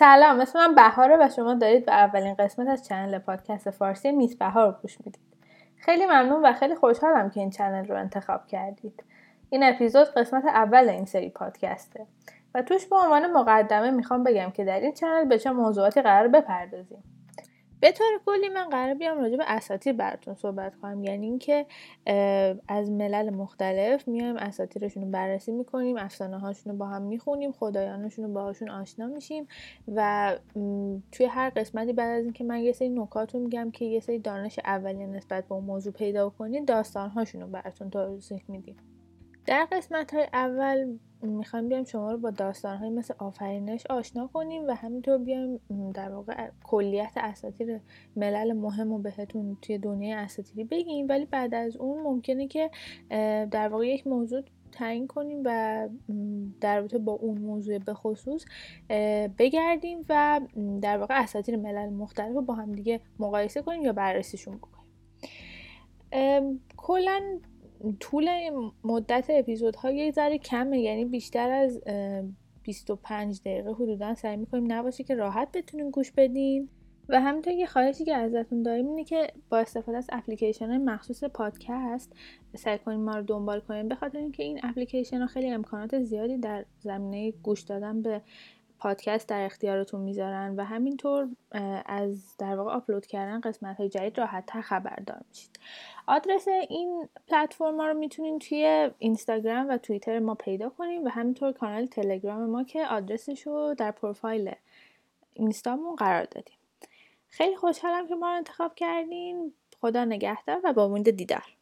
سلام اسم من بهاره و شما دارید به اولین قسمت از channel پادکست فارسی Miss بهار رو گوش می‌دید. خیلی ممنون و خیلی خوشحالم که این channel رو انتخاب کردید. این اپیزود قسمت اول این سری پادکسته و توش به عنوان مقدمه می‌خوام بگم که در این channel به چه موضوعاتی قراره بپردازیم. به طور کلی من قراره بیام راجع به اساطیر براتون صحبت کنم. یعنی اینکه از ملل مختلف میایم اساطیرشون رو بررسی می‌کنیم افسانه هاشون رو با هم می‌خونیم خدایانشون رو باهاشون آشنا میشیم و توی هر قسمتی بعد از اینکه من یه سری نکات رو میگم که یه سری دانش اولیه نسبت به اون موضوع پیدا کنید داستان هاشون رو براتون توضیح میدیم. در قسمت های اول می‌خوایم بیایم شما رو با داستان های مثل آفرینش آشنا کنیم و همینطور بیایم در واقع کلیت اساتیر ملل مهم رو بهتون توی دنیای اساتیری بگیم. ولی بعد از اون ممکنه که در واقع یک موضوع تعیین کنیم و در رابطه با اون موضوع به خصوص بگردیم و در واقع اساتیر ملل مختلف رو با هم دیگه مقایسه کنیم یا بررسیشون بکنیم. کلا طول مدت اپیزودها یه ذره کمه یعنی بیشتر از 25 دقیقه حدودا سعی می‌کنیم نباشه که راحت بتونیم گوش بدین. و همینطور یه خواهشی که ازتون داریم اینه که با استفاده از اپلیکیشن مخصوص پادکست سعی کنیم ما رو دنبال کنیم به خاطر اینکه این اپلیکیشن ها خیلی امکانات زیادی در زمینه گوش دادن به پادکست در اختیارتون می‌ذارن و همینطور از در واقع آپلود کردن قسمت های جدید راحت تر خبردار میشید. آدرس این پلتفرم رو می‌تونین توی اینستاگرام و توییتر ما پیدا کنیم و همینطور کانال تلگرام ما که آدرسش رو در پروفایل اینستامون قرار دادیم. خیلی خوشحالم که ما رو انتخاب کردین. خدا نگهدار و با امید دیدار.